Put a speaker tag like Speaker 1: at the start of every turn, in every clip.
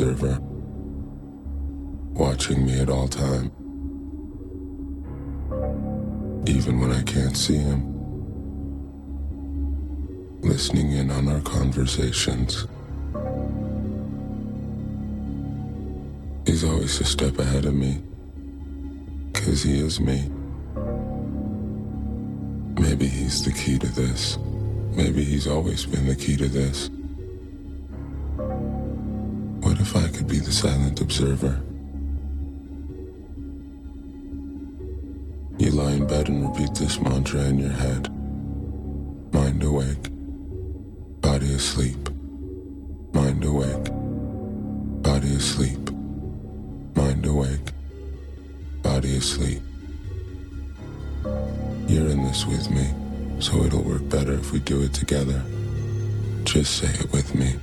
Speaker 1: observer, watching me at all time, even when I can't see him, listening in on our conversations. He's always a step ahead of me, cause he is me. Maybe he's the key to this. Maybe he's always been the key to this. Could be the silent observer? You lie in bed and repeat this mantra in your head. Mind awake, body asleep. Mind awake, body asleep. Mind awake, body asleep. You're in this with me, so it'll work better if we do it together. Just say it with me.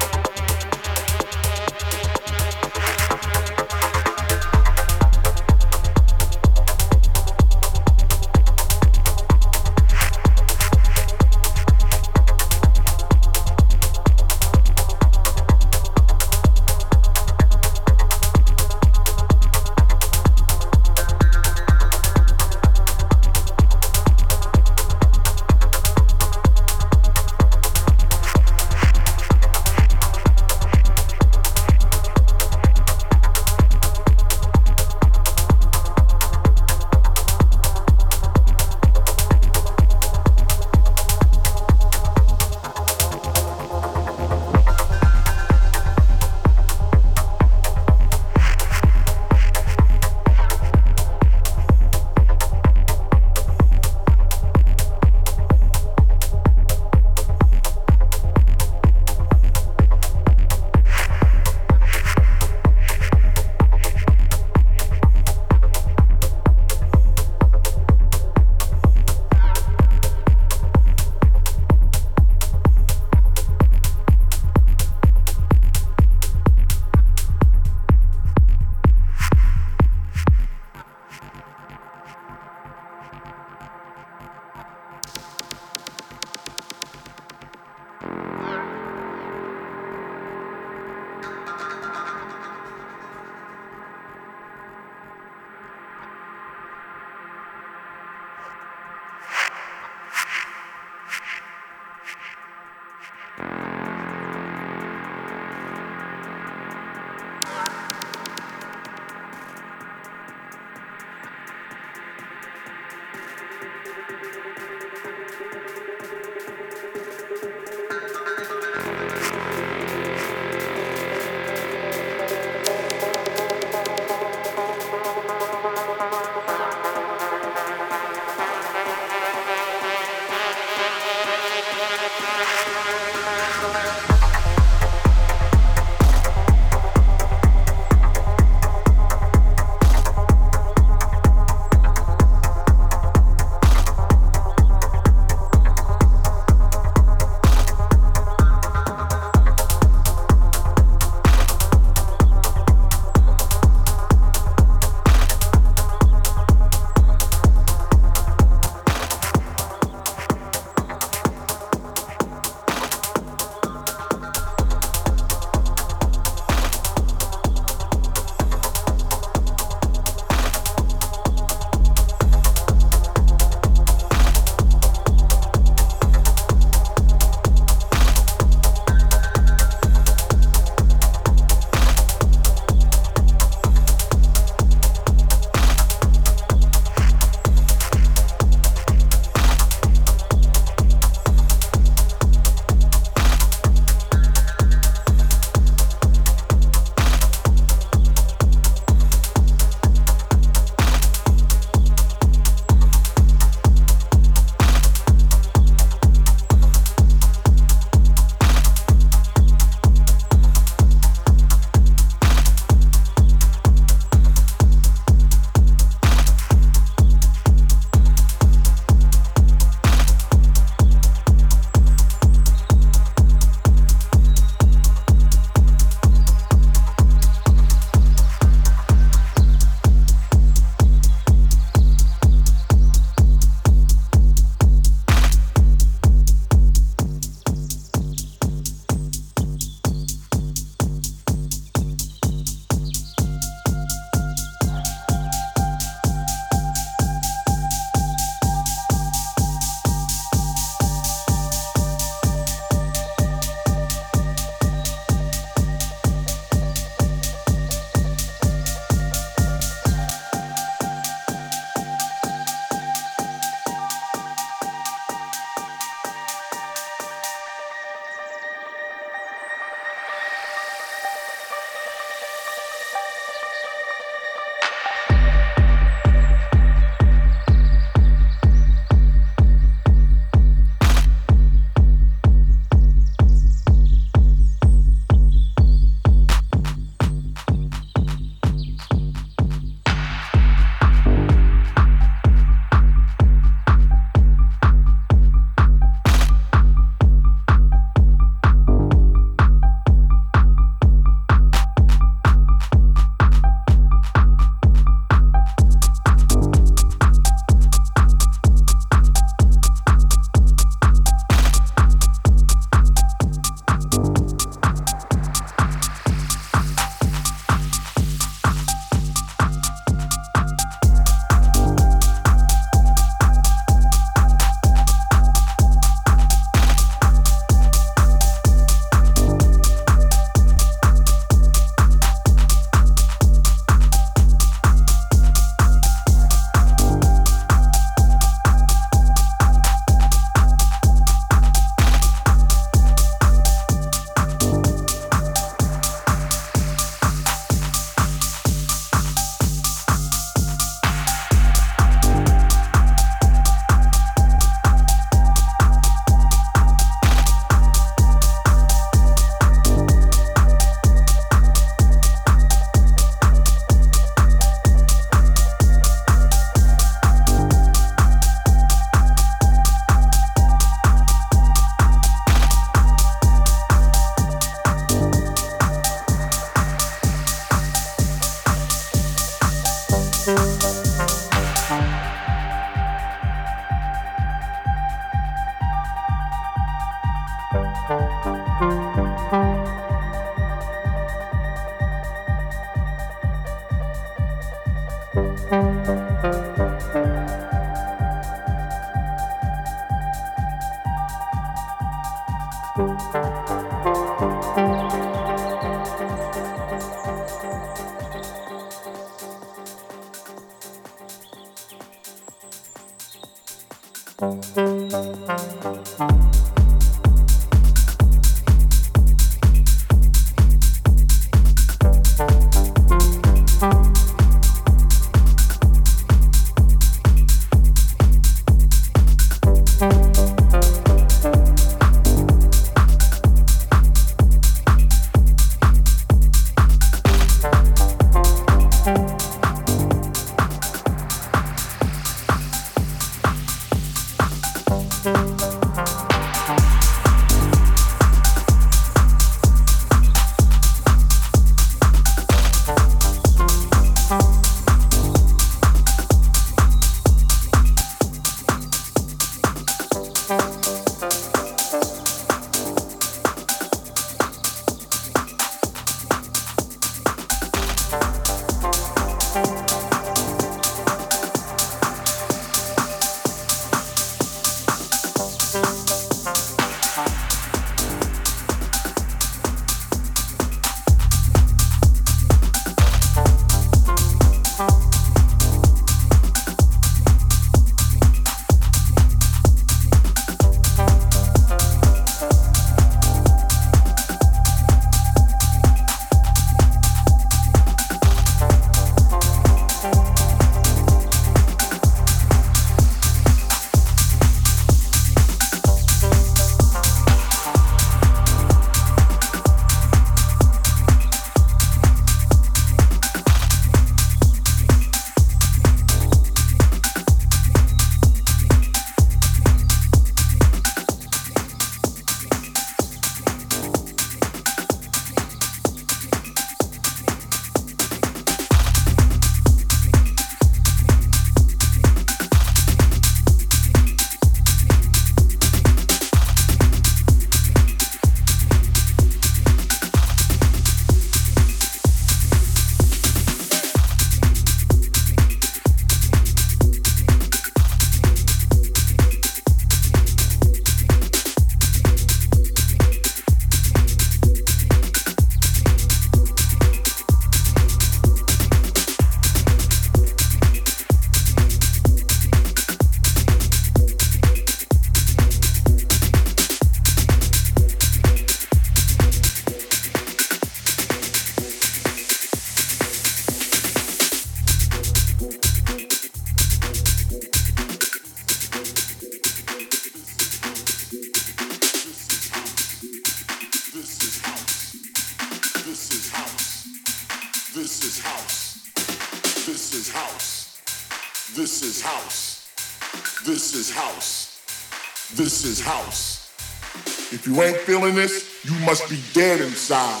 Speaker 2: Feeling this, you must be dead inside.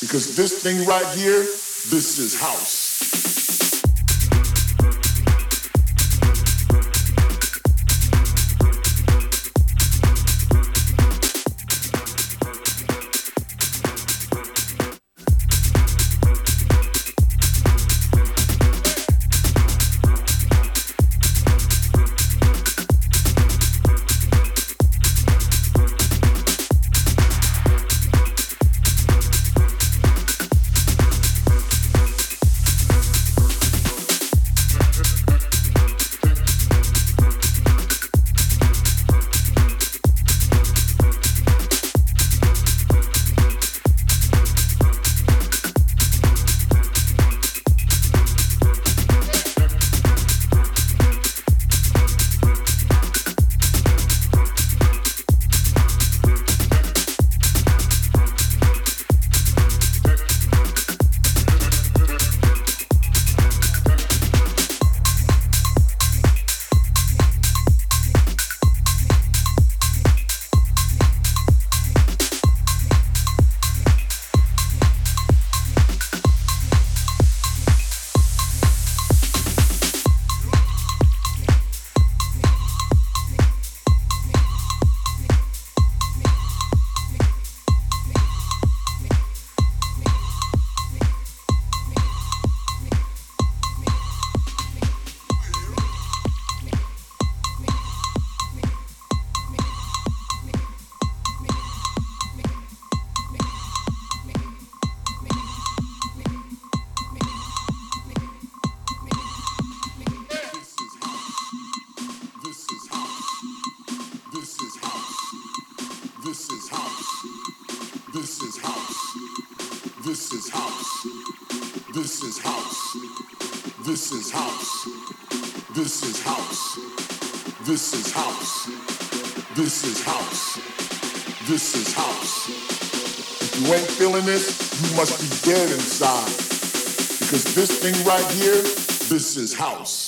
Speaker 2: Because this thing right here, this is house. This, you must be dead inside. Because this thing right here, this is house.